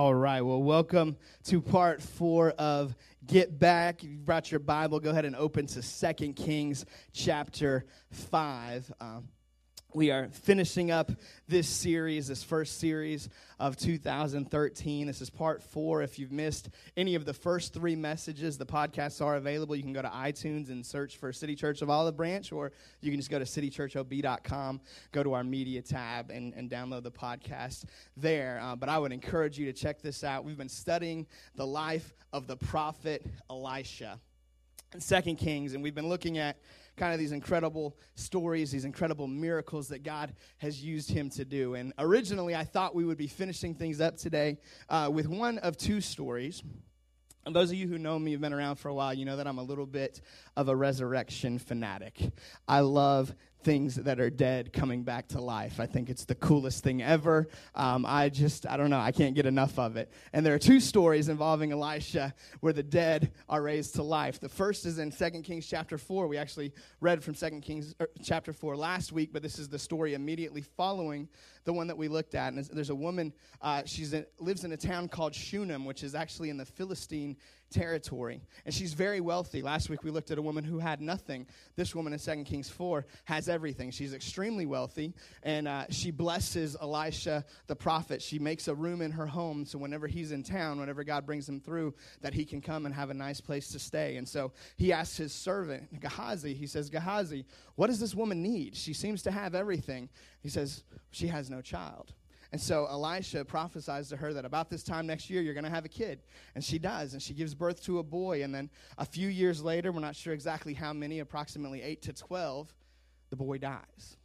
All right. Well, welcome to part four of Get Back. If you brought your Bible, go ahead and open to Second Kings chapter 5. Um, we are finishing up this series, this first series of 2013. This is part four. If you've missed any of the first three messages, the podcasts are available. You can go to iTunes and search for City Church of Olive Branch, or you can just go to citychurchob.com, go to our media tab, and, and download the podcast there. Uh, but I would encourage you to check this out. We've been studying the life of the prophet Elisha in Second Kings, and we've been looking at kind of these incredible stories, these incredible miracles that God has used him to do. And originally, I thought we would be finishing things up today uh, with one of two stories. And those of you who know me have been around for a while, you know that I'm a little bit of a resurrection fanatic. I love things that are dead coming back to life. I think it's the coolest thing ever. Um, I just, I don't know, I can't get enough of it. And there are two stories involving Elisha where the dead are raised to life. The first is in 2 Kings chapter 4. We actually read from 2 Kings er, chapter 4 last week, but this is the story immediately following the one that we looked at. And there's a woman, uh, she lives in a town called Shunem, which is actually in the Philistine territory. And she's very wealthy. Last week we looked at a woman who had nothing. This woman in 2 Kings 4 has everything. She's extremely wealthy, and uh, she blesses Elisha the prophet. She makes a room in her home so whenever he's in town, whenever God brings him through, that he can come and have a nice place to stay. And so he asks his servant, Gehazi, he says, Gehazi, what does this woman need? She seems to have everything. He says, She has no child. And so Elisha prophesies to her that about this time next year, you're going to have a kid. And she does. And she gives birth to a boy. And then a few years later, we're not sure exactly how many, approximately 8 to 12, the boy dies.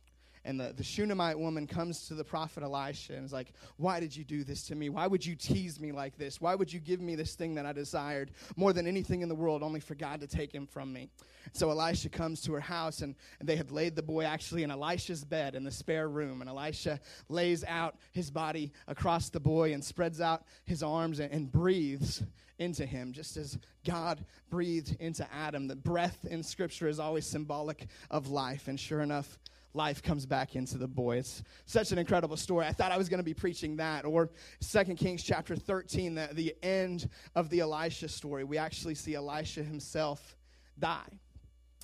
And the, the Shunammite woman comes to the prophet Elisha and is like, Why did you do this to me? Why would you tease me like this? Why would you give me this thing that I desired more than anything in the world, only for God to take him from me? So Elisha comes to her house, and, they had laid the boy actually in Elisha's bed in the spare room. And Elisha lays out his body across the boy and spreads out his arms and, and breathes into him, just as God breathed into Adam. The breath in Scripture is always symbolic of life. And sure enough, life comes back into the boy. It's such an incredible story. I thought I was going to be preaching that. Or Second Kings chapter 13, the, the end of the Elisha story. We actually see Elisha himself die.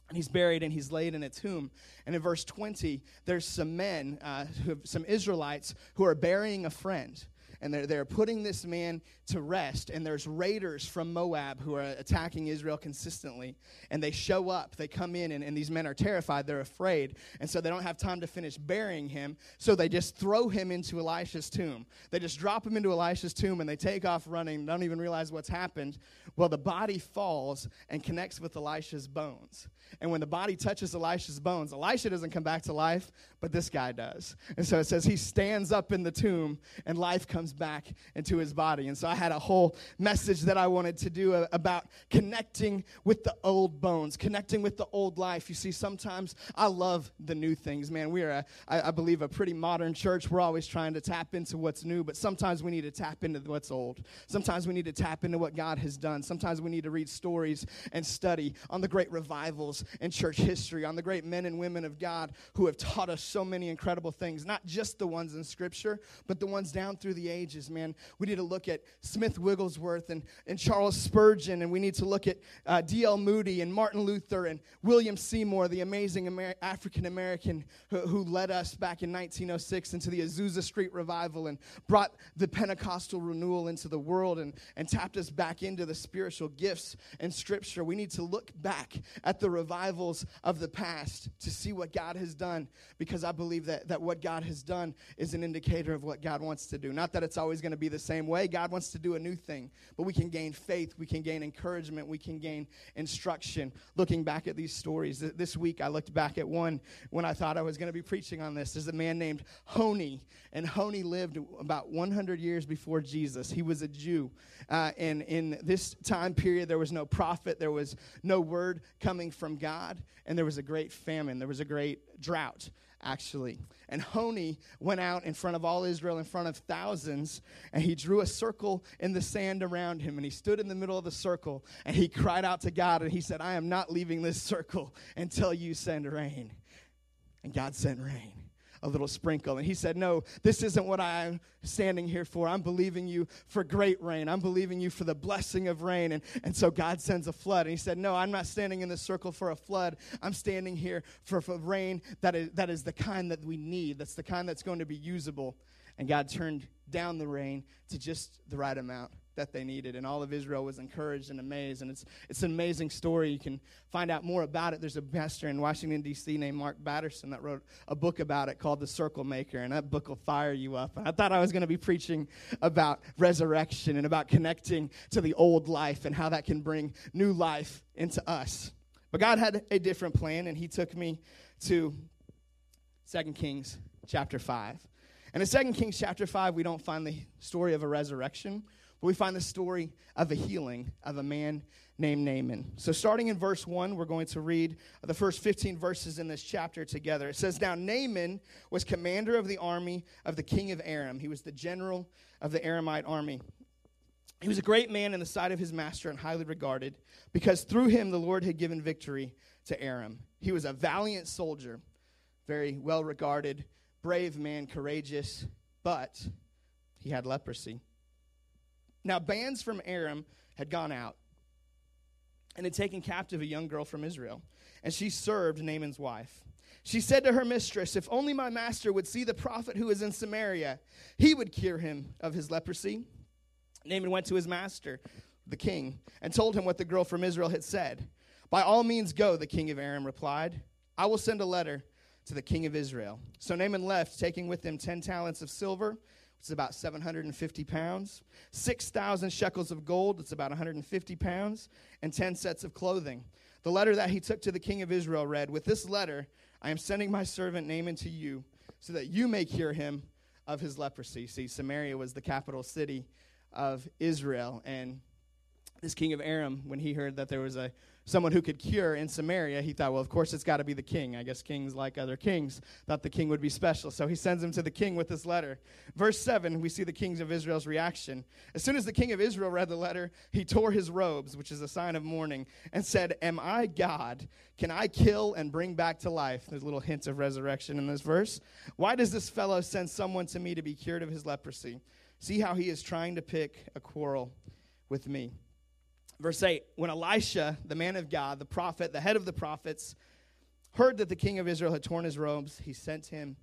And he's buried and he's laid in a tomb. And in verse 20, there's some men, uh, have, some Israelites, who are burying a friend and they're, they're putting this man to rest. And there's raiders from Moab who are attacking Israel consistently. And they show up, they come in, and, and these men are terrified, they're afraid. And so they don't have time to finish burying him. So they just throw him into Elisha's tomb. They just drop him into Elisha's tomb and they take off running, don't even realize what's happened. Well, the body falls and connects with Elisha's bones. And when the body touches Elisha's bones, Elisha doesn't come back to life, but this guy does. And so it says he stands up in the tomb and life comes back into his body. And so I had a whole message that I wanted to do uh, about connecting with the old bones, connecting with the old life. You see, sometimes I love the new things, man. We are, a, I, I believe, a pretty modern church. We're always trying to tap into what's new, but sometimes we need to tap into what's old. Sometimes we need to tap into what God has done. Sometimes we need to read stories and study on the great revivals in church history, on the great men and women of God who have taught us so many incredible things, not just the ones in Scripture, but the ones down through the ages, man. We need to look at Smith Wigglesworth and, and Charles Spurgeon, and we need to look at uh, D.L. Moody and Martin Luther and William Seymour, the amazing Amer- African American who, who led us back in 1906 into the Azusa Street revival and brought the Pentecostal renewal into the world and, and tapped us back into the spiritual gifts and Scripture. We need to look back at the revivals of the past to see what God has done because I believe that, that what God has done is an indicator of what God wants to do. Not that it's always going to be the same way. God wants to do a new thing, but we can gain faith, we can gain encouragement, we can gain instruction looking back at these stories. This week I looked back at one when I thought I was going to be preaching on this. There's a man named Honi, and Honi lived about 100 years before Jesus. He was a Jew. Uh, and in this time period, there was no prophet, there was no word coming from God, and there was a great famine, there was a great drought actually. And Honi went out in front of all Israel, in front of thousands, and he drew a circle in the sand around him. And he stood in the middle of the circle and he cried out to God and he said, I am not leaving this circle until you send rain. And God sent rain. A little sprinkle. And he said, No, this isn't what I'm standing here for. I'm believing you for great rain. I'm believing you for the blessing of rain. And, and so God sends a flood. And he said, No, I'm not standing in this circle for a flood. I'm standing here for, for rain that is, that is the kind that we need, that's the kind that's going to be usable. And God turned down the rain to just the right amount that they needed. And all of Israel was encouraged and amazed. And it's, it's an amazing story. You can find out more about it. There's a pastor in Washington, D.C. named Mark Batterson that wrote a book about it called The Circle Maker. And that book will fire you up. And I thought I was going to be preaching about resurrection and about connecting to the old life and how that can bring new life into us. But God had a different plan, and He took me to 2 Kings chapter 5. And in 2 Kings chapter 5, we don't find the story of a resurrection we find the story of a healing of a man named Naaman. So, starting in verse 1, we're going to read the first 15 verses in this chapter together. It says, Now Naaman was commander of the army of the king of Aram. He was the general of the Aramite army. He was a great man in the sight of his master and highly regarded, because through him the Lord had given victory to Aram. He was a valiant soldier, very well regarded, brave man, courageous, but he had leprosy. Now, bands from Aram had gone out and had taken captive a young girl from Israel, and she served Naaman's wife. She said to her mistress, If only my master would see the prophet who is in Samaria, he would cure him of his leprosy. Naaman went to his master, the king, and told him what the girl from Israel had said. By all means, go, the king of Aram replied. I will send a letter to the king of Israel. So Naaman left, taking with him ten talents of silver it's about 750 pounds. 6,000 shekels of gold, it's about 150 pounds, and 10 sets of clothing. The letter that he took to the king of Israel read With this letter, I am sending my servant Naaman to you, so that you may cure him of his leprosy. See, Samaria was the capital city of Israel, and this king of Aram, when he heard that there was a someone who could cure in Samaria, he thought, well, of course it's got to be the king. I guess kings, like other kings, thought the king would be special. So he sends him to the king with this letter. Verse 7, we see the kings of Israel's reaction. As soon as the king of Israel read the letter, he tore his robes, which is a sign of mourning, and said, Am I God? Can I kill and bring back to life? There's little hint of resurrection in this verse. Why does this fellow send someone to me to be cured of his leprosy? See how he is trying to pick a quarrel with me. Verse 8 When Elisha, the man of God, the prophet, the head of the prophets, heard that the king of Israel had torn his robes, he sent him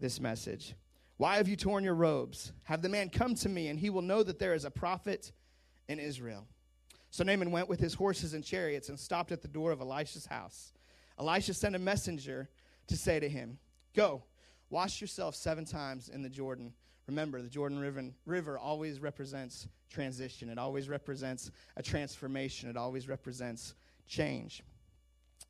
this message Why have you torn your robes? Have the man come to me, and he will know that there is a prophet in Israel. So Naaman went with his horses and chariots and stopped at the door of Elisha's house. Elisha sent a messenger to say to him, Go, wash yourself seven times in the Jordan Remember, the Jordan River, River always represents transition, it always represents a transformation, it always represents change.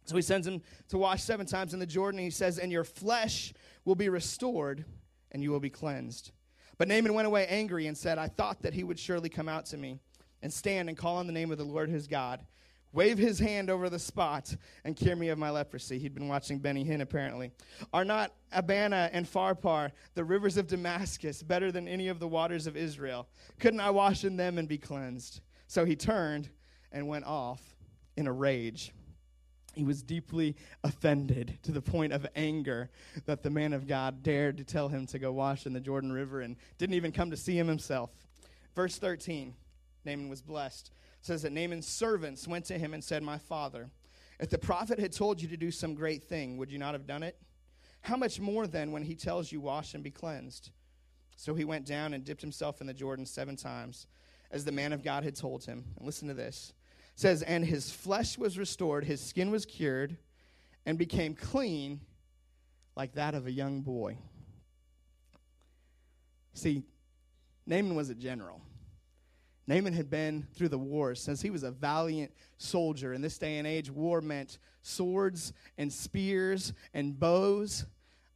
So he sends him to wash seven times in the Jordan, and he says, And your flesh will be restored, and you will be cleansed. But Naaman went away angry and said, I thought that he would surely come out to me and stand and call on the name of the Lord his God wave his hand over the spot, and cure me of my leprosy. He'd been watching Benny Hinn, apparently. Are not Abana and Pharpar, the rivers of Damascus, better than any of the waters of Israel? Couldn't I wash in them and be cleansed? So he turned and went off in a rage. He was deeply offended to the point of anger that the man of God dared to tell him to go wash in the Jordan River and didn't even come to see him himself. Verse 13 Naaman was blessed says that Naaman's servants went to him and said, My father, if the prophet had told you to do some great thing, would you not have done it? How much more then when he tells you, Wash and be cleansed? So he went down and dipped himself in the Jordan seven times, as the man of God had told him. And listen to this. It says, And his flesh was restored, his skin was cured, and became clean like that of a young boy. See, Naaman was a general. Naaman had been through the wars since he was a valiant soldier. In this day and age, war meant swords and spears and bows.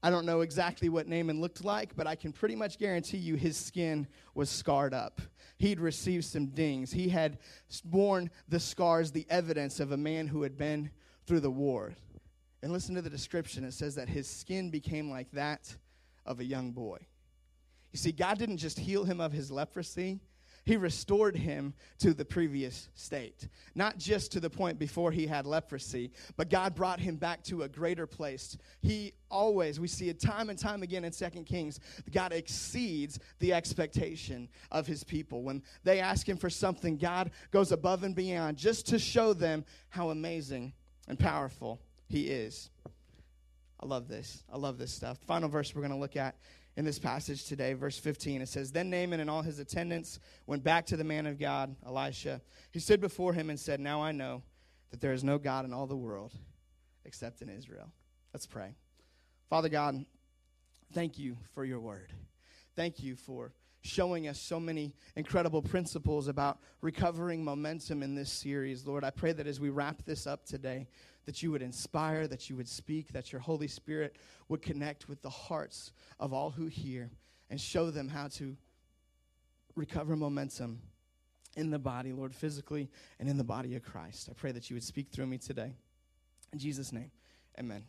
I don't know exactly what Naaman looked like, but I can pretty much guarantee you his skin was scarred up. He'd received some dings. He had borne the scars, the evidence of a man who had been through the war. And listen to the description. It says that his skin became like that of a young boy. You see, God didn't just heal him of his leprosy, He restored him to the previous state. Not just to the point before he had leprosy, but God brought him back to a greater place. He always, we see it time and time again in Second Kings, God exceeds the expectation of his people. When they ask him for something, God goes above and beyond just to show them how amazing and powerful he is. I love this. I love this stuff. Final verse we're going to look at in this passage today, verse 15. It says, Then Naaman and all his attendants went back to the man of God, Elisha. He stood before him and said, Now I know that there is no God in all the world except in Israel. Let's pray. Father God, thank you for your word. Thank you for showing us so many incredible principles about recovering momentum in this series. Lord, I pray that as we wrap this up today, that you would inspire, that you would speak, that your Holy Spirit would connect with the hearts of all who hear and show them how to recover momentum in the body, Lord, physically and in the body of Christ. I pray that you would speak through me today. In Jesus' name, amen.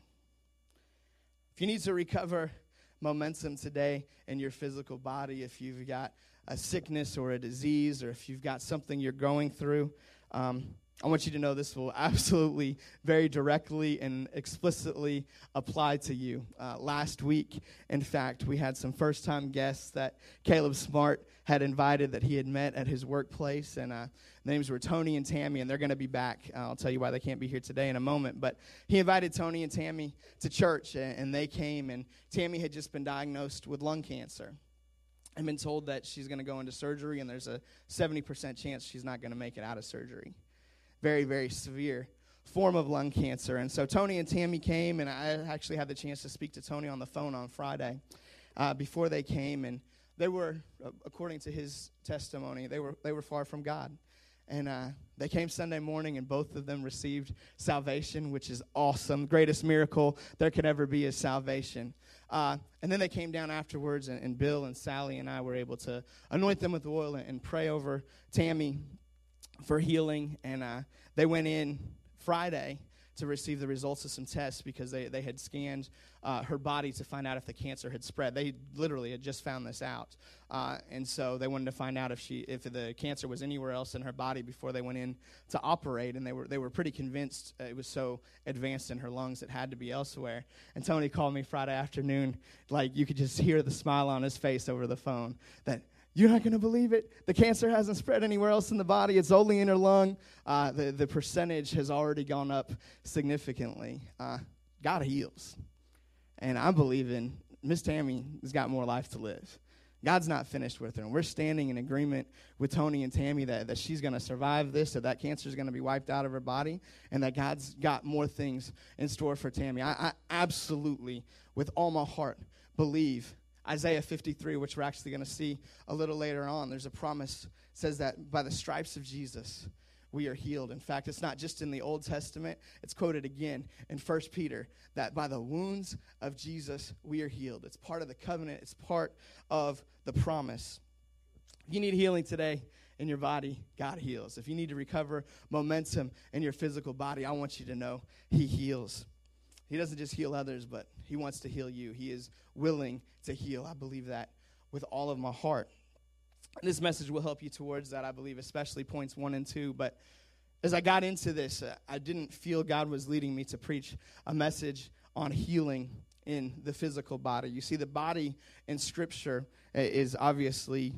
If you need to recover momentum today in your physical body, if you've got a sickness or a disease, or if you've got something you're going through, um, I want you to know this will absolutely, very directly and explicitly apply to you. Uh, last week, in fact, we had some first time guests that Caleb Smart had invited that he had met at his workplace. And uh, names were Tony and Tammy, and they're going to be back. Uh, I'll tell you why they can't be here today in a moment. But he invited Tony and Tammy to church, and, and they came. And Tammy had just been diagnosed with lung cancer and been told that she's going to go into surgery, and there's a 70% chance she's not going to make it out of surgery very, very severe form of lung cancer. And so Tony and Tammy came, and I actually had the chance to speak to Tony on the phone on Friday uh, before they came. And they were, uh, according to his testimony, they were, they were far from God. And uh, they came Sunday morning, and both of them received salvation, which is awesome. Greatest miracle there could ever be is salvation. Uh, and then they came down afterwards, and, and, Bill and Sally and I were able to anoint them with oil and, and pray over Tammy for healing, and uh, they went in Friday to receive the results of some tests because they, they had scanned uh, her body to find out if the cancer had spread. They literally had just found this out, uh, and so they wanted to find out if she if the cancer was anywhere else in her body before they went in to operate. And they were they were pretty convinced it was so advanced in her lungs it had to be elsewhere. And Tony called me Friday afternoon, like you could just hear the smile on his face over the phone that you're not going to believe it. The cancer hasn't spread anywhere else in the body, it's only in her lung. Uh, the, the percentage has already gone up significantly. Uh, God heals. And I believe in Miss Tammy has got more life to live. God's not finished with her. And we're standing in agreement with Tony and Tammy that, that she's going to survive this, that that cancer is going to be wiped out of her body, and that God's got more things in store for Tammy. I, I absolutely, with all my heart, believe Isaiah 53, which we're actually going to see a little later on, there's a promise says that by the stripes of Jesus, we are healed. In fact, it's not just in the Old Testament, it's quoted again in 1 Peter that by the wounds of Jesus, we are healed. It's part of the covenant, it's part of the promise. If you need healing today in your body, God heals. If you need to recover momentum in your physical body, I want you to know He heals. He doesn't just heal others, but He wants to heal you. He is willing to heal. I believe that with all of my heart. This message will help you towards that, I believe, especially points one and two. But as I got into this, uh, I didn't feel God was leading me to preach a message on healing in the physical body. You see, the body in Scripture uh, is obviously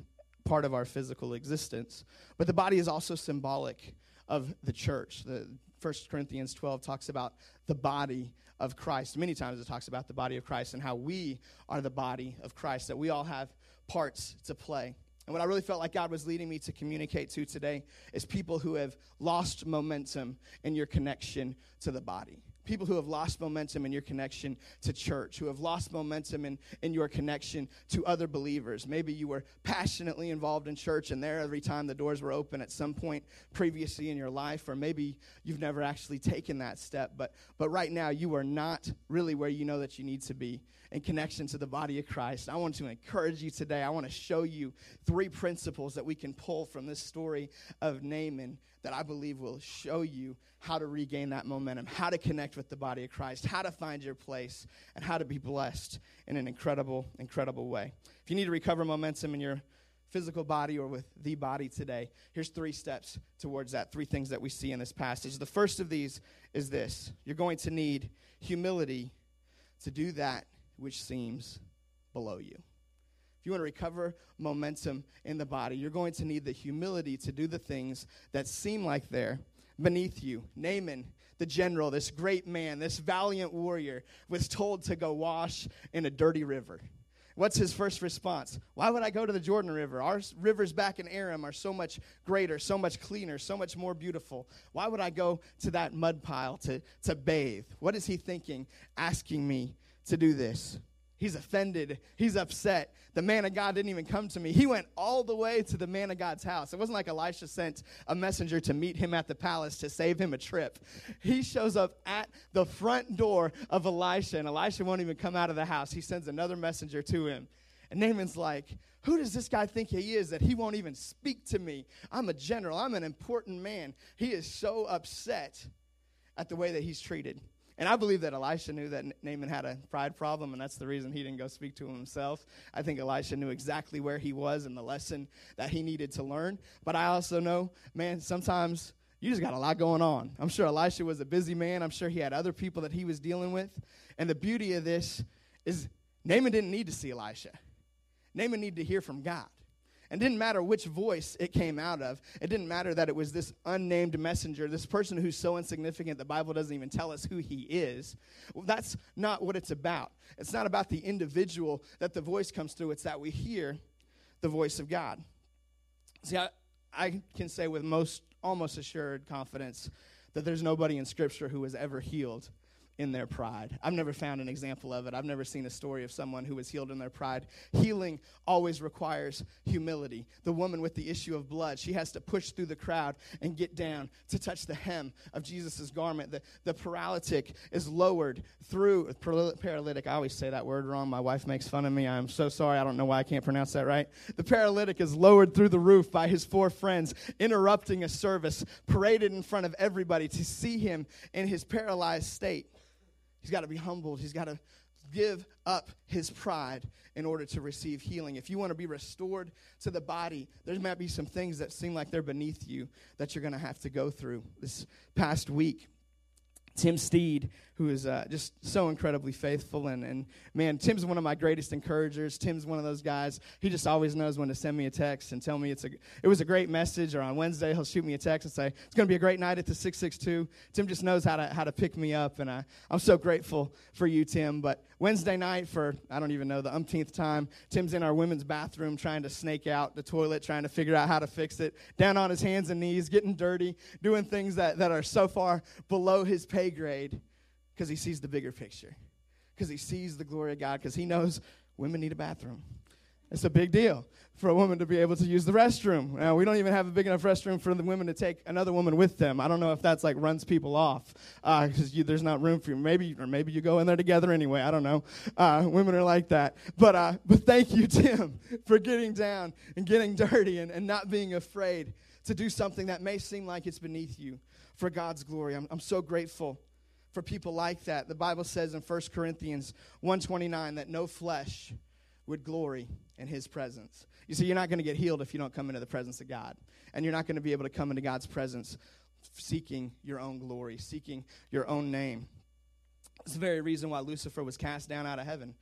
part of our physical existence, but the body is also symbolic of the church. The 1 Corinthians 12 talks about the body of Christ. Many times it talks about the body of Christ and how we are the body of Christ, that we all have parts to play. And what I really felt like God was leading me to communicate to today is people who have lost momentum in your connection to the body people who have lost momentum in your connection to church, who have lost momentum in, in your connection to other believers. Maybe you were passionately involved in church and there every time the doors were open at some point previously in your life, or maybe you've never actually taken that step, but, but right now you are not really where you know that you need to be in connection to the body of Christ. I want to encourage you today. I want to show you three principles that we can pull from this story of Naaman that I believe will show you how to regain that momentum, how to connect with the body of Christ, how to find your place, and how to be blessed in an incredible, incredible way. If you need to recover momentum in your physical body or with the body today, here's three steps towards that, three things that we see in this passage. The first of these is this you're going to need humility to do that which seems below you. If you want to recover momentum in the body, you're going to need the humility to do the things that seem like they're beneath you. Naaman, the general, this great man, this valiant warrior, was told to go wash in a dirty river. What's his first response? Why would I go to the Jordan River? Our rivers back in Aram are so much greater, so much cleaner, so much more beautiful. Why would I go to that mud pile to, to bathe? What is he thinking, asking me to do this? He's offended. He's upset. The man of God didn't even come to me. He went all the way to the man of God's house. It wasn't like Elisha sent a messenger to meet him at the palace to save him a trip. He shows up at the front door of Elisha, and Elisha won't even come out of the house. He sends another messenger to him. And Naaman's like, Who does this guy think he is that he won't even speak to me? I'm a general, I'm an important man. He is so upset at the way that he's treated. And I believe that Elisha knew that Naaman had a pride problem, and that's the reason he didn't go speak to him himself. I think Elisha knew exactly where he was and the lesson that he needed to learn. But I also know, man, sometimes you just got a lot going on. I'm sure Elisha was a busy man. I'm sure he had other people that he was dealing with. And the beauty of this is Naaman didn't need to see Elisha, Naaman needed to hear from God. And it didn't matter which voice it came out of. It didn't matter that it was this unnamed messenger, this person who's so insignificant the Bible doesn't even tell us who he is. Well, that's not what it's about. It's not about the individual that the voice comes through, it's that we hear the voice of God. See, I, I can say with most almost assured confidence that there's nobody in Scripture who was ever healed in their pride. I've never found an example of it. I've never seen a story of someone who was healed in their pride. Healing always requires humility. The woman with the issue of blood, she has to push through the crowd and get down to touch the hem of Jesus' garment. The, the paralytic is lowered through, paralytic, I always say that word wrong. My wife makes fun of me. I'm so sorry. I don't know why I can't pronounce that right. The paralytic is lowered through the roof by his four friends, interrupting a service, paraded in front of everybody to see him in his paralyzed state. He's got to be humbled. He's got to give up his pride in order to receive healing. If you want to be restored to the body, there might be some things that seem like they're beneath you that you're going to have to go through. This past week, Tim Steed who is uh, just so incredibly faithful. And, and man, Tim's one of my greatest encouragers. Tim's one of those guys. He just always knows when to send me a text and tell me it's a, it was a great message. Or on Wednesday, he'll shoot me a text and say, it's going to be a great night at the 662. Tim just knows how to, how to pick me up. And I, I'm so grateful for you, Tim. But Wednesday night, for I don't even know the umpteenth time, Tim's in our women's bathroom trying to snake out the toilet, trying to figure out how to fix it, down on his hands and knees, getting dirty, doing things that, that are so far below his pay grade because he sees the bigger picture, because he sees the glory of God, because he knows women need a bathroom. It's a big deal for a woman to be able to use the restroom. Now, we don't even have a big enough restroom for the women to take another woman with them. I don't know if that's like runs people off because uh, there's not room for you. Maybe or maybe you go in there together anyway. I don't know. Uh, women are like that. But uh, but thank you, Tim, for getting down and getting dirty and, and not being afraid to do something that may seem like it's beneath you for God's glory. I'm, I'm so grateful for people like that. The Bible says in 1 Corinthians 129 that no flesh would glory in his presence. You see, you're not going to get healed if you don't come into the presence of God. And you're not going to be able to come into God's presence seeking your own glory, seeking your own name. It's the very reason why Lucifer was cast down out of heaven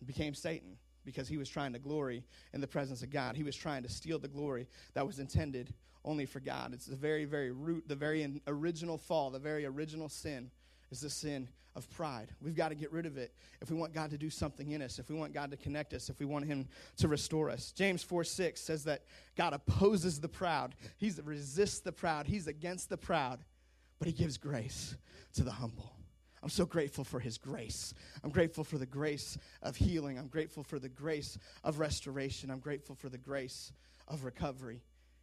and became Satan, because he was trying to glory in the presence of God. He was trying to steal the glory that was intended only for God. It's the very, very root, the very original fall, the very original sin is the sin of pride. We've got to get rid of it if we want God to do something in us, if we want God to connect us, if we want Him to restore us. James 4 6 says that God opposes the proud, He resists the proud, He's against the proud, but He gives grace to the humble. I'm so grateful for His grace. I'm grateful for the grace of healing. I'm grateful for the grace of restoration. I'm grateful for the grace of recovery.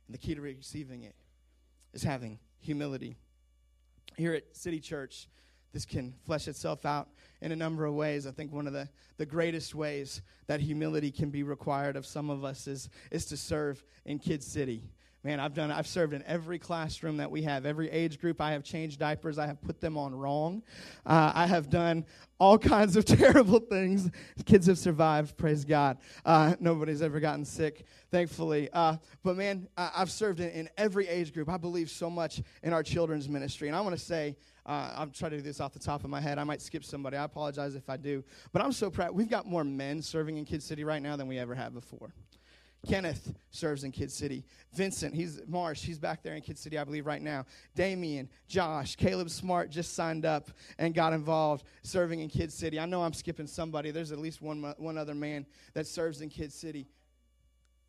And the key to receiving it is having humility. Here at City Church, this can flesh itself out in a number of ways. I think one of the, the greatest ways that humility can be required of some of us is, is to serve in Kid City. Man, I've done I've served in every classroom that we have, every age group. I have changed diapers. I have put them on wrong. Uh, I have done all kinds of terrible things. Kids have survived, praise God. Uh, nobody's ever gotten sick, thankfully. Uh, but man, I, have served in, in, every age group. I believe so much in our children's ministry. And I want to say, uh, I'm trying to do this off the top of my head. I might skip somebody. I apologize if I do. But I'm so proud. We've got more men serving in Kid City right now than we ever have before. Kenneth serves in Kid City. Vincent, he's Marsh, he's back there in Kid City, I believe, right now. Damien, Josh, Caleb Smart just signed up and got involved serving in Kid City. I know I'm skipping somebody. There's at least one, one other man that serves in Kid City.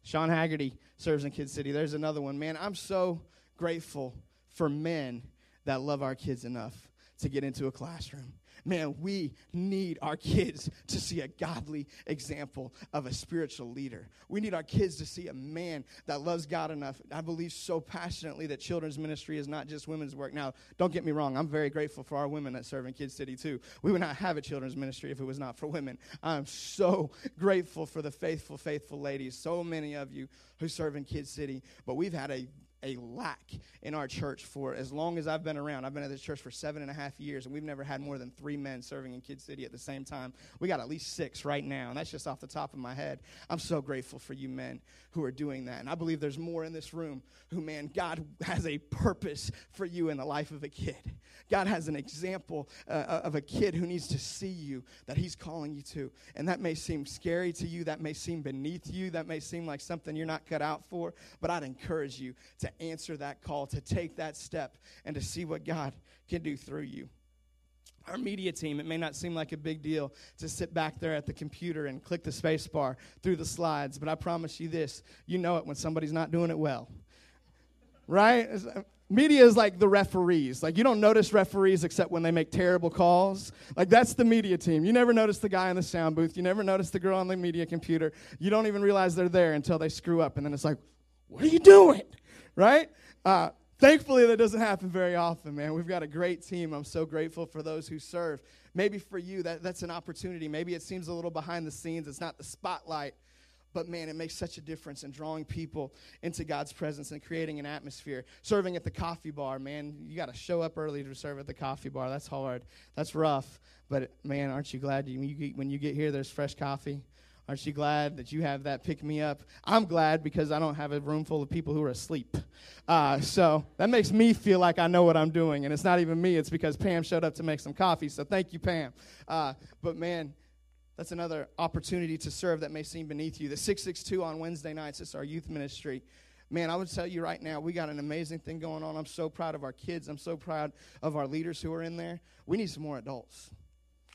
Sean Haggerty serves in Kid City. There's another one. Man, I'm so grateful for men that love our kids enough to get into a classroom man, we need our kids to see a godly example of a spiritual leader. We need our kids to see a man that loves God enough. I believe so passionately that children's ministry is not just women's work. Now, don't get me wrong, I'm very grateful for our women that serve in Kid City too. We would not have a children's ministry if it was not for women. I'm so grateful for the faithful, faithful ladies, so many of you who serve in Kid City. But we've had a a lack in our church for as long as I've been around. I've been at this church for seven and a half years, and we've never had more than three men serving in Kid City at the same time. We got at least six right now, and that's just off the top of my head. I'm so grateful for you men who are doing that. And I believe there's more in this room who, man, God has a purpose for you in the life of a kid. God has an example uh, uh of a kid who needs to see you that He's calling you to. And that may seem scary to you, that may seem beneath you, that may seem like something you're not cut out for, but I'd encourage you answer that call, to take that step, and to see what God can do through you. Our media team, it may not seem like a big deal to sit back there at the computer and click the space bar through the slides, but I promise you this you know it when somebody's not doing it well. Right? Uh, media is like the referees. Like, you don't notice referees except when they make terrible calls. Like, that's the media team. You never notice the guy in the sound booth. You never notice the girl on the media computer. You don't even realize they're there until they screw up. And then it's like, what are you doing? Right? Uh, thankfully, that doesn't happen very often, man. We've got a great team. I'm so grateful for those who serve. Maybe for you, that, that's an opportunity. Maybe it seems a little behind the scenes, it's not the spotlight. But man, it makes such a difference in drawing people into God's presence and creating an atmosphere. Serving at the coffee bar, man, you got to show up early to serve at the coffee bar. That's hard. That's rough. But man, aren't you glad you, when, you get, when you get here, there's fresh coffee? Aren't you glad that you have that pick me up? I'm glad because I don't have a room full of people who are asleep. Uh, so that makes me feel like I know what I'm doing. And it's not even me, it's because Pam showed up to make some coffee. So thank you, Pam. Uh, but man, that's another opportunity to serve that may seem beneath you. The 662 on Wednesday nights, it's our youth ministry. Man, I would tell you right now, we got an amazing thing going on. I'm so proud of our kids. I'm so proud of our leaders who are in there. We need some more adults.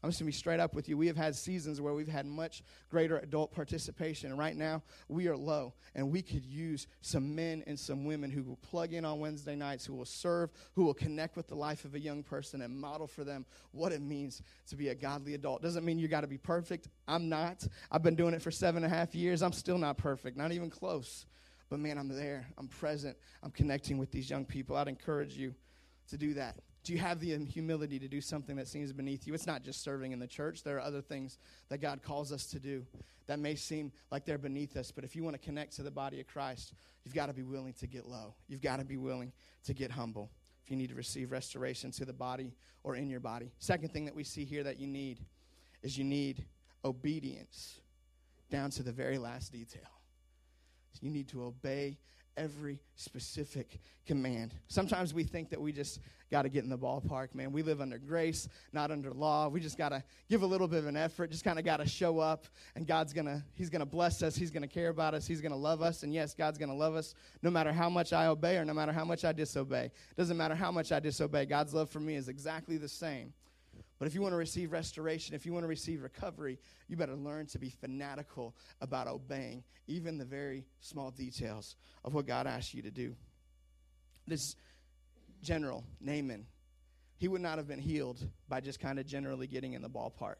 I'm just going to be straight up with you. We have had seasons where we've had much greater adult participation. And right now, we are low. And we could use some men and some women who will plug in on Wednesday nights, who will serve, who will connect with the life of a young person and model for them what it means to be a godly adult. Doesn't mean you got to be perfect. I'm not. I've been doing it for seven and a half years. I'm still not perfect, not even close. But man, I'm there. I'm present. I'm connecting with these young people. I'd encourage you to do that. Do you have the humility to do something that seems beneath you? It's not just serving in the church. There are other things that God calls us to do that may seem like they're beneath us. But if you want to connect to the body of Christ, you've got to be willing to get low. You've got to be willing to get humble if you need to receive restoration to the body or in your body. Second thing that we see here that you need is you need obedience down to the very last detail. You need to obey every specific command. Sometimes we think that we just got to get in the ballpark, man. We live under grace, not under law. We just got to give a little bit of an effort, just kind of got to show up, and God's going to He's going to bless us. He's going to care about us. He's going to love us. And yes, God's going to love us no matter how much I obey or no matter how much I disobey. It doesn't matter how much I disobey. God's love for me is exactly the same. But if you want to receive restoration, if you want to receive recovery, you better learn to be fanatical about obeying even the very small details of what God asks you to do. This general, Naaman, he would not have been healed by just kind of generally getting in the ballpark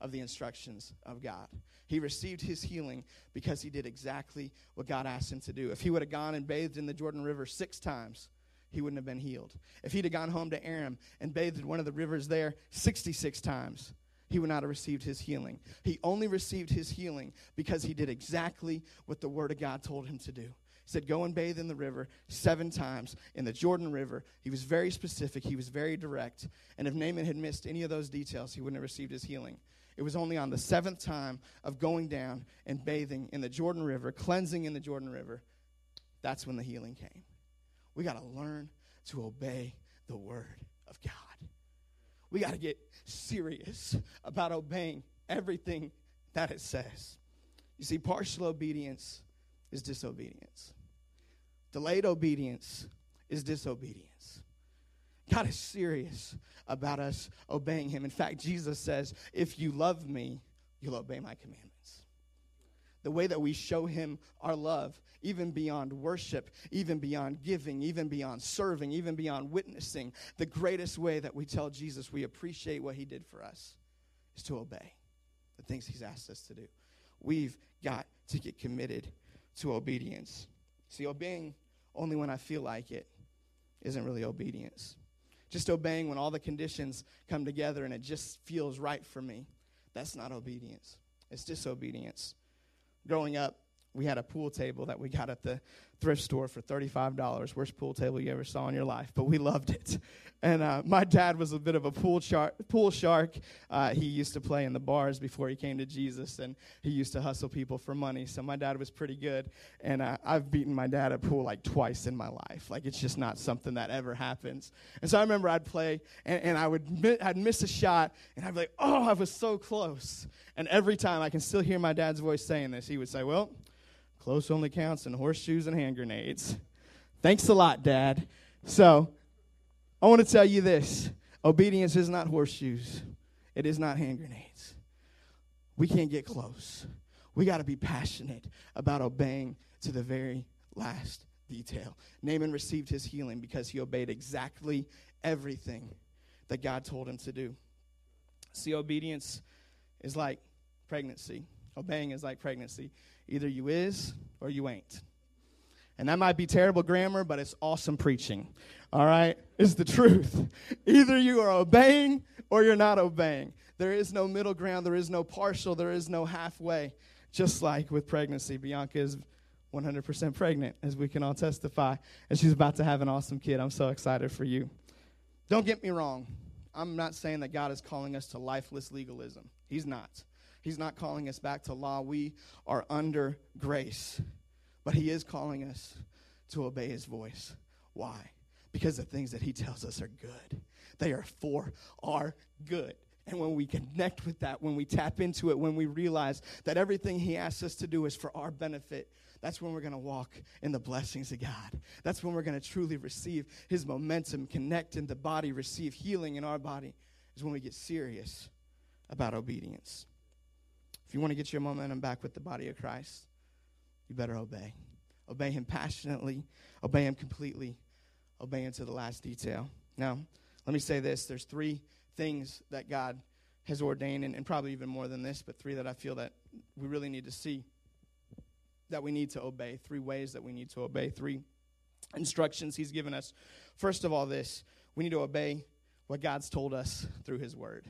of the instructions of God. He received his healing because he did exactly what God asked him to do. If he would have gone and bathed in the Jordan River six times, he wouldn't have been healed. If he'd have gone home to Aram and bathed in one of the rivers there 66 times, he would not have received his healing. He only received his healing because he did exactly what the Word of God told him to do. He said, Go and bathe in the river seven times in the Jordan River. He was very specific, he was very direct. And if Naaman had missed any of those details, he wouldn't have received his healing. It was only on the seventh time of going down and bathing in the Jordan River, cleansing in the Jordan River, that's when the healing came. We got to learn to obey the word of God. We got to get serious about obeying everything that it says. You see, partial obedience is disobedience, delayed obedience is disobedience. God is serious about us obeying Him. In fact, Jesus says, If you love me, you'll obey my commandments. The way that we show Him our love, even beyond worship, even beyond giving, even beyond serving, even beyond witnessing, the greatest way that we tell Jesus we appreciate what He did for us is to obey the things He's asked us to do. We've got to get committed to obedience. See, obeying only when I feel like it isn't really obedience. Just obeying when all the conditions come together and it just feels right for me, that's not obedience. It's disobedience. Growing up, we had a pool table that we got at the thrift store for $35. Worst pool table you ever saw in your life, but we loved it. And uh, my dad was a bit of a pool, char- pool shark. Uh, he used to play in the bars before he came to Jesus, and he used to hustle people for money. So my dad was pretty good. And uh, I've beaten my dad at pool like twice in my life. Like it's just not something that ever happens. And so I remember I'd play, and, and I would mi- I'd miss a shot, and I'd be like, oh, I was so close. And every time I can still hear my dad's voice saying this, he would say, well, Close only counts in horseshoes and hand grenades. Thanks a lot, Dad. So, I want to tell you this obedience is not horseshoes, it is not hand grenades. We can't get close. We got to be passionate about obeying to the very last detail. Naaman received his healing because he obeyed exactly everything that God told him to do. See, obedience is like pregnancy, obeying is like pregnancy. Either you is or you ain't. And that might be terrible grammar, but it's awesome preaching. All right? It's the truth. Either you are obeying or you're not obeying. There is no middle ground, there is no partial, there is no halfway. Just like with pregnancy, Bianca is 100% pregnant, as we can all testify, and she's about to have an awesome kid. I'm so excited for you. Don't get me wrong. I'm not saying that God is calling us to lifeless legalism. He's not. He's not calling us back to law. We are under grace. But He is calling us to obey His voice. Why? Because the things that He tells us are good, they are for our good. And when we connect with that, when we tap into it, when we realize that everything He asks us to do is for our benefit, that's when we're going to walk in the blessings of God. That's when we're going to truly receive His momentum, connect in the body, receive healing in our body, is when we get serious about obedience. If you want to get your momentum back with the body of Christ, you better obey. Obey Him passionately, obey Him completely, obey Him to the last detail. Now, let me say this there's three things that God has ordained, and, and probably even more than this, but three that I feel that we really need to see that we need to obey, three ways that we need to obey, three instructions He's given us. First of all, this we need to obey what God's told us through His Word.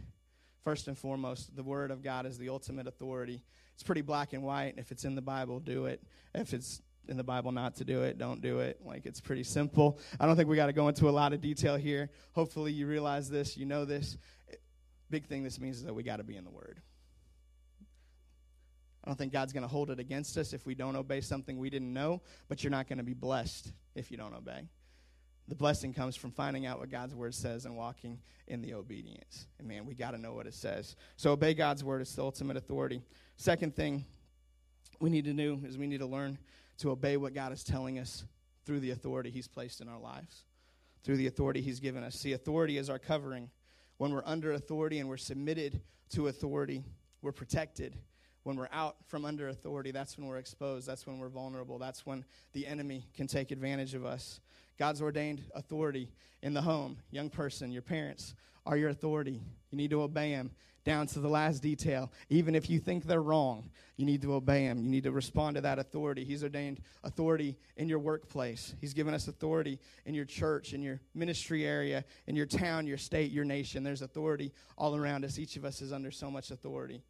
First and foremost, the Word of God is the ultimate authority. It's pretty black and white. If it's in the Bible, do it. If it's in the Bible not to do it, don't do it. Like it's pretty simple. I don't think we got to go into a lot of detail here. Hopefully, you realize this, you know this. Big thing this means is that we got to be in the Word. I don't think God's going to hold it against us if we don't obey something we didn't know, but you're not going to be blessed if you don't obey. The blessing comes from finding out what God's word says and walking in the obedience. And man, we got to know what it says. So obey God's word. It's the ultimate authority. Second thing we need to do is we need to learn to obey what God is telling us through the authority He's placed in our lives, through the authority He's given us. See, authority is our covering. When we're under authority and we're submitted to authority, we're protected. When we're out from under authority, that's when we're exposed. That's when we're vulnerable. That's when the enemy can take advantage of us. God's ordained authority in the home. Young person, your parents are your authority. You need to obey them down to the last detail. Even if you think they're wrong, you need to obey them. You need to respond to that authority. He's ordained authority in your workplace, He's given us authority in your church, in your ministry area, in your town, your state, your nation. There's authority all around us. Each of us is under so much authority.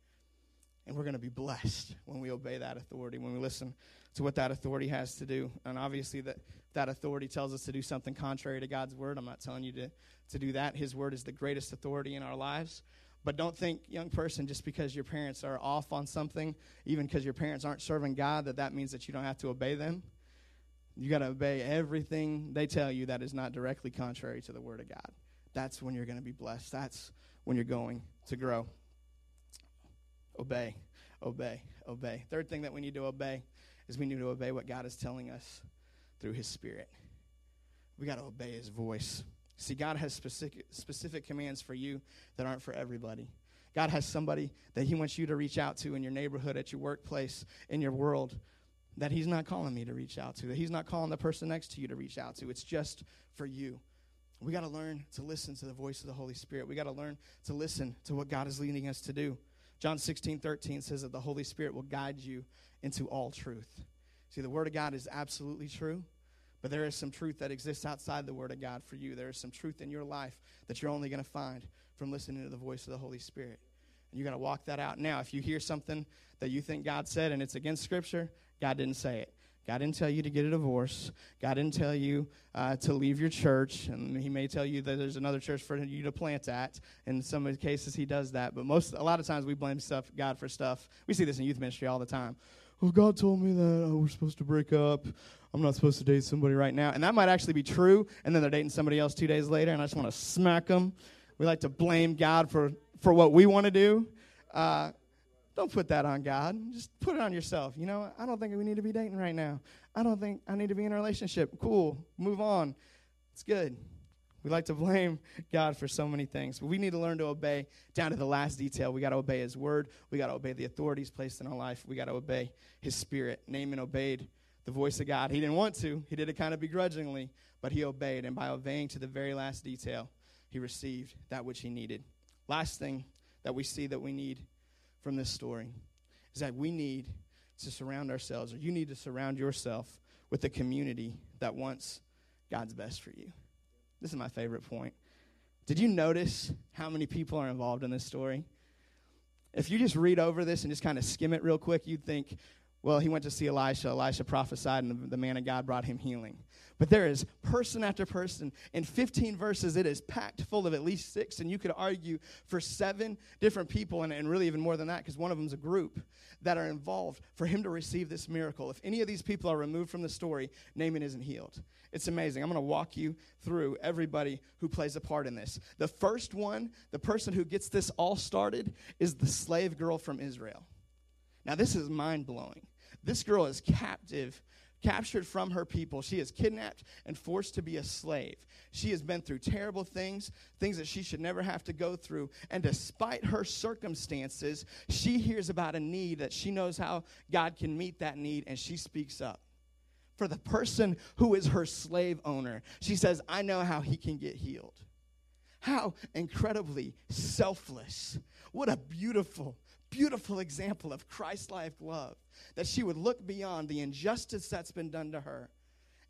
And we're going to be blessed when we obey that authority, when we listen to what that authority has to do. And obviously, that, that authority tells us to do something contrary to God's word. I'm not telling you to, to do that. His word is the greatest authority in our lives. But don't think, young person, just because your parents are off on something, even because your parents aren't serving God, that that means that you don't have to obey them. You got to obey everything they tell you that is not directly contrary to the Word of God. That's when you're going to be blessed. That's when you're going to grow. Obey, obey, obey. Third thing that we need to obey is we need to obey what God is telling us through His Spirit. We got to obey His voice. See, God has specific, specific commands for you that aren't for everybody. God has somebody that He wants you to reach out to in your neighborhood, at your workplace, in your world, that He's not calling me to reach out to, that He's not calling the person next to you to reach out to. It's just for you. We got to learn to listen to the voice of the Holy Spirit. We got to learn to listen to what God is leading us to do. John 16, 13 says that the Holy Spirit will guide you into all truth. See, the Word of God is absolutely true, but there is some truth that exists outside the Word of God for you. There is some truth in your life that you're only going to find from listening to the voice of the Holy Spirit. And you got to walk that out. Now, if you hear something that you think God said and it's against Scripture, God didn't say it. God didn't tell you to get a divorce. God didn't tell you uh, to leave your church. And He may tell you that there's another church for you to plant at. In some cases, He does that. But most, a lot of times, we blame stuff God for stuff. We see this in youth ministry all the time. Well, God told me that oh, we're supposed to break up. I'm not supposed to date somebody right now. And that might actually be true. And then they're dating somebody else two days later, and I just want to smack them. We like to blame God for, for what we want to do. Uh, don't put that on God. Just put it on yourself. You know, I don't think we need to be dating right now. I don't think I need to be in a relationship. Cool. Move on. It's good. We like to blame God for so many things, but we need to learn to obey down to the last detail. We got to obey His word. We got to obey the authorities placed in our life. We got to obey His Spirit. Naaman obeyed the voice of God. He didn't want to. He did it kind of begrudgingly, but he obeyed, and by obeying to the very last detail, he received that which he needed. Last thing that we see that we need from this story is that we need to surround ourselves, or you need to surround yourself with a community that wants God's best for you. This is my favorite point. Did you notice how many people are involved in this story? If you just read over this and just kind of skim it real quick, you'd think, well, he went to see Elisha. Elisha prophesied, and the, man of God brought him healing. But there is person after person. In 15 verses, it is packed full of at least six, and you could argue for seven different people, and, and really even more than that, because one of them is a group that are involved for him to receive this miracle. If any of these people are removed from the story, Naaman isn't healed. It's amazing. I'm going to walk you through everybody who plays a part in this. The first one, the person who gets this all started, is the slave girl from Israel. Now, this is mind blowing. This girl is captive, captured from her people. She is kidnapped and forced to be a slave. She has been through terrible things, things that she should never have to go through. And despite her circumstances, she hears about a need that she knows how God can meet that need, and she speaks up. For the person who is her slave owner, she says, I know how he can get healed. How incredibly selfless. What a beautiful beautiful example of Christ like love. That she would look beyond the injustice that's been done to her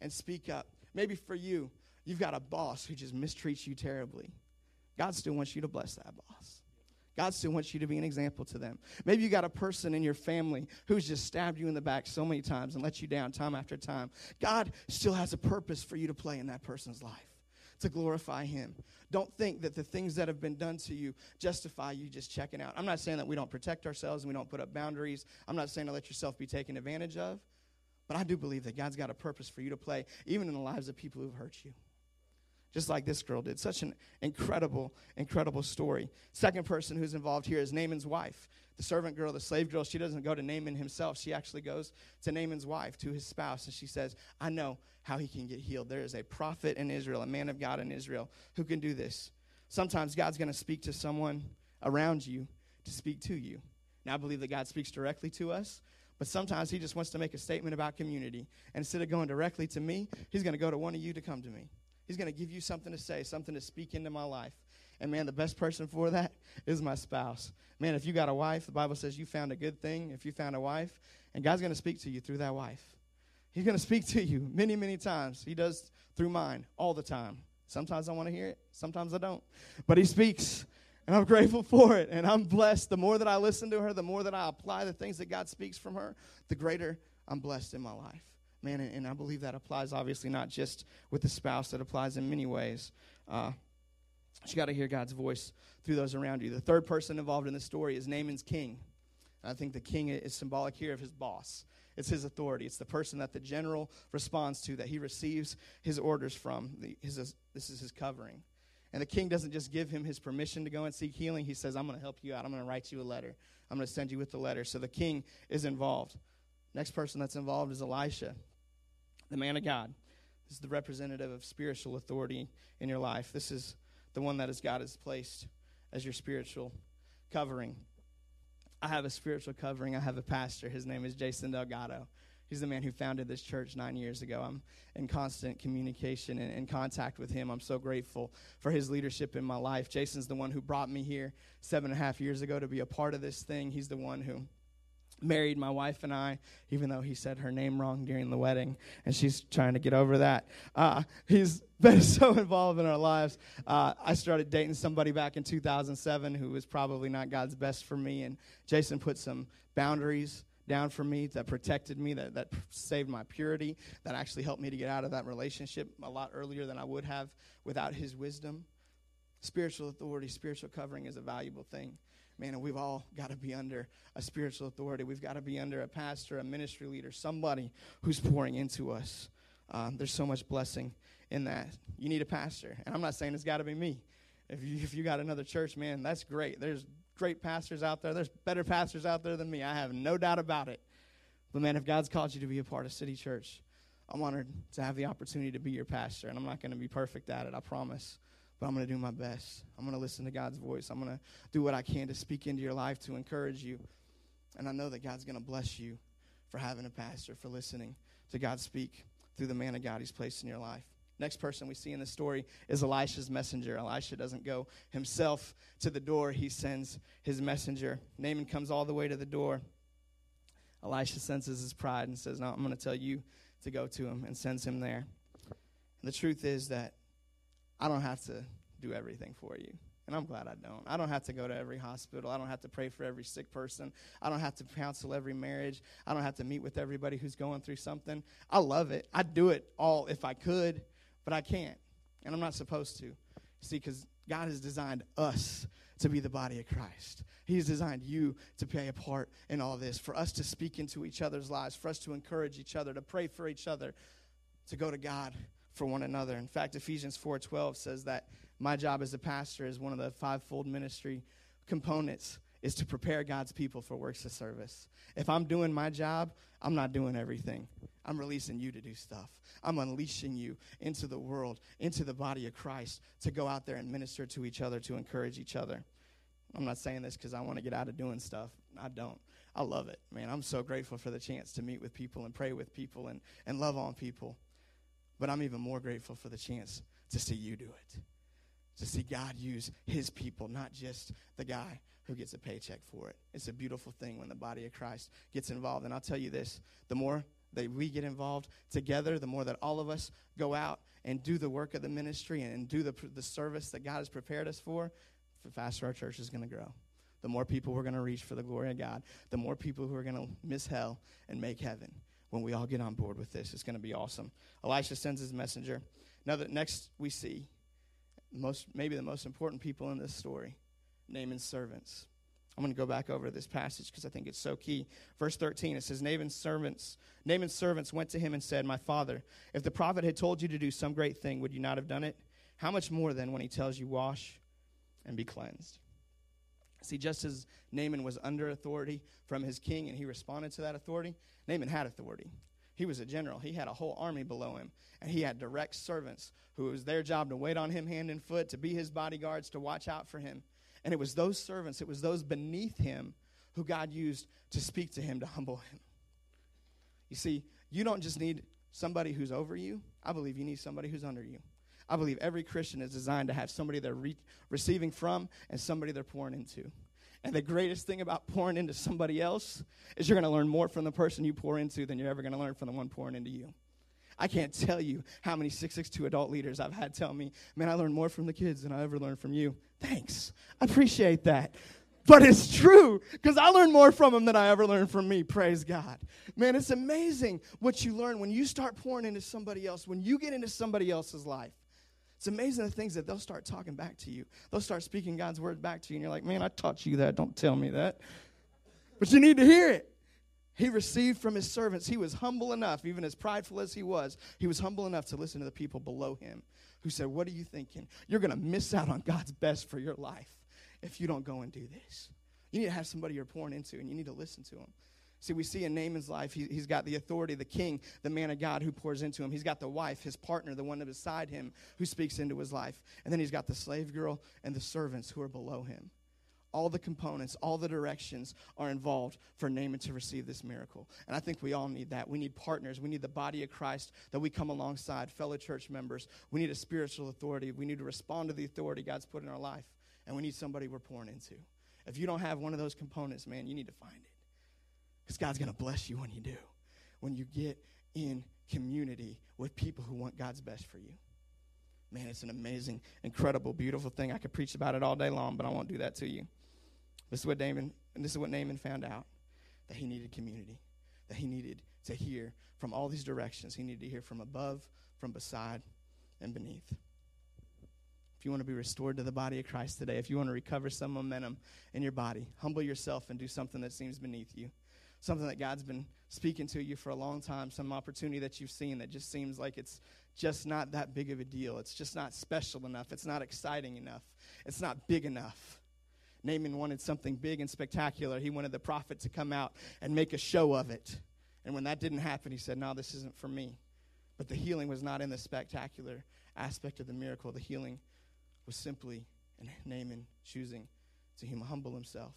and speak up. Maybe for you, you've got a boss who just mistreats you terribly. God still wants you to bless that boss. God still wants you to be an example to them. Maybe you got a person in your family who's just stabbed you in the back so many times and let you down time after time. God still has a purpose for you to play in that person's life to glorify Him. Don't think that the things that have been done to you justify you just checking out. I'm not saying that we don't protect ourselves and we don't put up boundaries. I'm not saying to let yourself be taken advantage of. But I do believe that God's got a purpose for you to play, even in the lives of people who've hurt you. Just like this girl did. Such an incredible, incredible story. Second person who's involved here is Naaman's wife. The servant girl, the slave girl, she doesn't go to Naaman himself. She actually goes to Naaman's wife, to his spouse, and she says, I know how he can get healed. There is a prophet in Israel, a man of God in Israel, who can do this. Sometimes God's going to speak to someone around you to speak to you. Now, I believe that God speaks directly to us, but sometimes He just wants to make a statement about community. And instead of going directly to me, He's going to go to one of you to come to me. He's going to give you something to say, something to speak into my life. And man, the best person for that is my spouse. Man, if you got a wife, the Bible says you found a good thing. If you found a wife, and God's going to speak to you through that wife. He's going to speak to you many, many times. He does through mine all the time. Sometimes I want to hear it, sometimes I don't. But he speaks. And I'm grateful for it. And I'm blessed. The more that I listen to her, the more that I apply the things that God speaks from her, the greater I'm blessed in my life. Man, and, I believe that applies obviously not just with the spouse, that applies in many ways. Uh, you got to hear God's voice through those around you. The third person involved in the story is Naaman's king. And I think the king is symbolic here of his boss. It's his authority. It's the person that the general responds to, that he receives his orders from. The, his, this is his covering. And the king doesn't just give him his permission to go and seek healing. He says, I'm going to help you out. I'm going to write you a letter. I'm going to send you with the letter. So the king is involved. Next person that's involved is Elisha, the man of God. This is the representative of spiritual authority in your life. This is the one that as God has placed as your spiritual covering. I have a spiritual covering. I have a pastor. His name is Jason Delgado. He's the man who founded this church nine years ago. I'm in constant communication and, and contact with him. I'm so grateful for his leadership in my life. Jason's the one who brought me here seven and a half years ago to be a part of this thing. He's the one who married my wife and I, even though he said her name wrong during the wedding, and she's trying to get over that. Uh, he's been so involved in our lives. Uh, I started dating somebody back in 2007 who was probably not God's best for me, and Jason put some boundaries down for me that protected me, that, that saved my purity, that actually helped me to get out of that relationship a lot earlier than I would have without his wisdom. Spiritual authority, spiritual covering is a valuable thing man, we've all got to be under a spiritual authority. We've got to be under a pastor, a ministry leader, somebody who's pouring into us. Um, there's so much blessing in that. You need a pastor. And I'm not saying it's got to be me. If you, if you got another church, man, that's great. There's great pastors out there. There's better pastors out there than me. I have no doubt about it. But, man, if God's called you to be a part of City Church, I'm honored to have the opportunity to be your pastor. And I'm not going to be perfect at it, I promise but I'm going to do my best. I'm going to listen to God's voice. I'm going to do what I can to speak into your life to encourage you. And I know that God's going to bless you for having a pastor, for listening to God speak through the man of God he's placed in your life. Next person we see in the story is Elisha's messenger. Elisha doesn't go himself to the door, he sends his messenger. Naaman comes all the way to the door. Elisha senses his pride and says, No, I'm going to tell you to go to him and sends him there. And the truth is that I don't have to do everything for you. And I'm glad I don't. I don't have to go to every hospital. I don't have to pray for every sick person. I don't have to counsel every marriage. I don't have to meet with everybody who's going through something. I love it. I'd do it all if I could, but I can't. And I'm not supposed to. See, because God has designed us to be the body of Christ. He's designed you to play a part in all this, for us to speak into each other's lives, for us to encourage each other, to pray for each other, to go to God for one another. In fact, Ephesians 4:12 says that my job as a pastor is one of the fivefold ministry components is to prepare God's people for works of service. If I'm doing my job, I'm not doing everything. I'm releasing you to do stuff. I'm unleashing you into the world, into the body of Christ to go out there and minister to each other, to encourage each other. I'm not saying this because I want to get out of doing stuff. I don't. I love it, man. I'm so grateful for the chance to meet with people and pray with people and, and love on people. But I'm even more grateful for the chance to see you do it. To see God use his people, not just the guy who gets a paycheck for it. It's a beautiful thing when the body of Christ gets involved. And I'll tell you this the more that we get involved together, the more that all of us go out and do the work of the ministry and do the, the service that God has prepared us for, the faster our church is going to grow. The more people we're going to reach for the glory of God, the more people who are going to miss hell and make heaven when we all get on board with this. It's going to be awesome. Elisha sends his messenger. Now, that next we see most, maybe the most important people in this story, Naaman's servants. I'm going to go back over this passage because I think it's so key. Verse 13, it says, Naaman's servants, Naaman's servants went to him and said, My father, if the prophet had told you to do some great thing, would you not have done it? How much more then when he tells you, Wash and be cleansed? See, just as Naaman was under authority from his king and he responded to that authority, Naaman had authority. He was a general. He had a whole army below him, and he had direct servants who it was their job to wait on him hand and foot, to be his bodyguards, to watch out for him. And it was those servants, it was those beneath him who God used to speak to him, to humble him. You see, you don't just need somebody who's over you, I believe you need somebody who's under you. I believe every Christian is designed to have somebody they're re- receiving from and somebody they're pouring into. And the greatest thing about pouring into somebody else is you're going to learn more from the person you pour into than you're ever going to learn from the one pouring into you. I can't tell you how many 662 adult leaders I've had tell me, man, I learned more from the kids than I ever learned from you. Thanks. I appreciate that. But it's true because I learned more from them than I ever learned from me. Praise God. Man, it's amazing what you learn when you start pouring into somebody else, when you get into somebody else's life. It's amazing the things that they'll start talking back to you. They'll start speaking God's word back to you, and you're like, man, I taught you that. Don't tell me that. But you need to hear it. He received from his servants. He was humble enough, even as prideful as he was, he was humble enough to listen to the people below him who said, What are you thinking? You're going to miss out on God's best for your life if you don't go and do this. You need to have somebody you're pouring into, and you need to listen to them. See, we see in Naaman's life, he, has got the authority, the king, the man of God who pours into him. He's got the wife, his partner, the one beside him who speaks into his life. And then he's got the slave girl and the servants who are below him. All the components, all the directions are involved for Naaman to receive this miracle. And I think we all need that. We need partners. We need the body of Christ that we come alongside, fellow church members. We need a spiritual authority. We need to respond to the authority God's put in our life. And we need somebody we're pouring into. If you don't have one of those components, man, you need to find it. Because God's going to bless you when you do. When you get in community with people who want God's best for you. Man, it's an amazing, incredible, beautiful thing. I could preach about it all day long, but I won't do that to you. This is what Naaman, and this is what Naaman found out that he needed community, that he needed to hear from all these directions. He needed to hear from above, from beside, and beneath. If you want to be restored to the body of Christ today, if you want to recover some momentum in your body, humble yourself and do something that seems beneath you something that God's been speaking to you for a long time, some opportunity that you've seen that just seems like it's just not that big of a deal. It's just not special enough. It's not exciting enough. It's not big enough. Naaman wanted something big and spectacular. He wanted the prophet to come out and make a show of it. And when that didn't happen, he said, No, this isn't for me. But the healing was not in the spectacular aspect of the miracle. The healing was simply in Naaman choosing to humble himself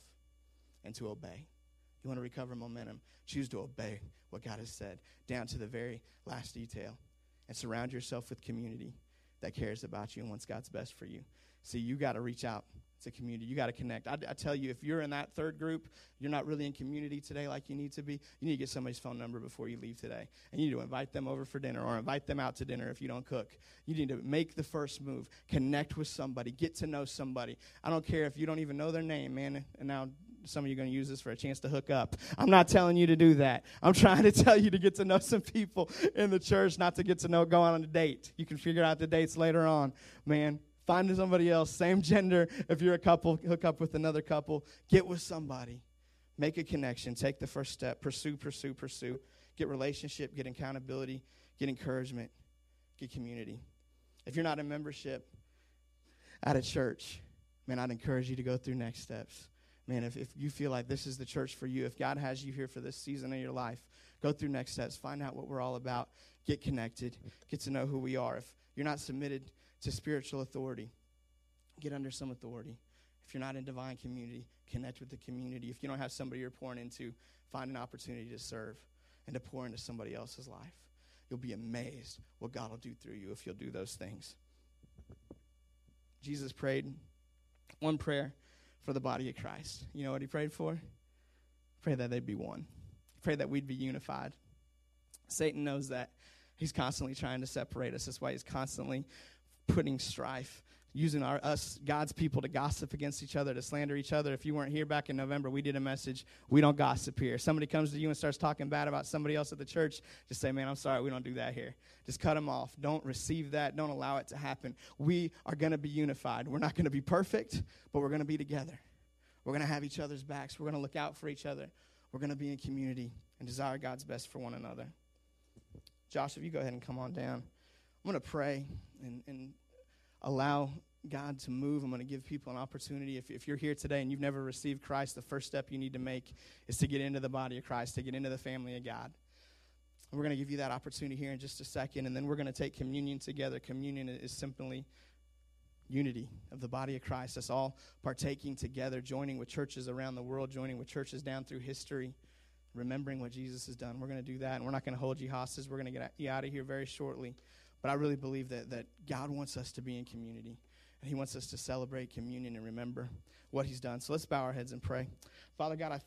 and to obey. You want to recover momentum. Choose to obey what God has said down to the very last detail. And surround yourself with community that cares about you and wants God's best for you. See, you got to reach out to community. You got to connect. I, I, tell you, if you're in that third group, you're not really in community today like you need to be, you need to get somebody's phone number before you leave today. And you need to invite them over for dinner or invite them out to dinner if you don't cook. You need to make the first move, connect with somebody, get to know somebody. I don't care if you don't even know their name, man. And now some of you are going to use this for a chance to hook up. I'm not telling you to do that. I'm trying to tell you to get to know some people in the church, not to get to know, go on a date. You can figure out the dates later on, man. Find somebody else, same gender. If you're a couple, hook up with another couple. Get with somebody. Make a connection. Take the first step. Pursue, pursue, pursue. Get relationship, get accountability, get encouragement, get community. If you're not in membership at a church, man, I'd encourage you to go through next steps man, if, if you feel like this is the church for you, if God has you here for this season of your life, go through next steps, find out what we're all about, get connected, get to know who we are. If you're not submitted to spiritual authority, get under some authority. If you're not in divine community, connect with the community. If you don't have somebody you're pouring into, find an opportunity to serve and to pour into somebody else's life. You'll be amazed what God will do through you if you'll do those things. Jesus prayed one prayer for the body of Christ. You know what he prayed for? Pray that they'd be one. Pray that we'd be unified. Satan knows that. He's constantly trying to separate us. That's why he's constantly putting strife using our us God's people to gossip against each other, to slander each other. If you weren't here back in November, we did a message. We don't gossip here. Somebody comes to you and starts talking bad about somebody else at the church, just say, "Man, I'm sorry, we don't do that here." Just cut them off. Don't receive that. Don't allow it to happen. We are going to be unified. We're not going to be perfect, but we're going to be together. We're going to have each other's backs. We're going to look out for each other. We're going to be in community and desire God's best for one another. Josh, if you go ahead and come on down, I'm going to pray and, and allow God to move. I'm going to give people an opportunity. If, if you're here today and you've never received Christ, the first step you need to make is to get into the body of Christ, to get into the family of God. And we're going to give you that opportunity here in just a second, and then we're going to take communion together. Communion is simply unity of the body of Christ, us all partaking together, joining with churches around the world, joining with churches down through history, remembering what Jesus has done. We're going to do that, and we're not going to hold you hostage. We're going to get you out of here very shortly. But I really believe that, that God wants us to be in community. And He wants us to celebrate communion and remember what He's done. So let's bow our heads and pray. Father God, I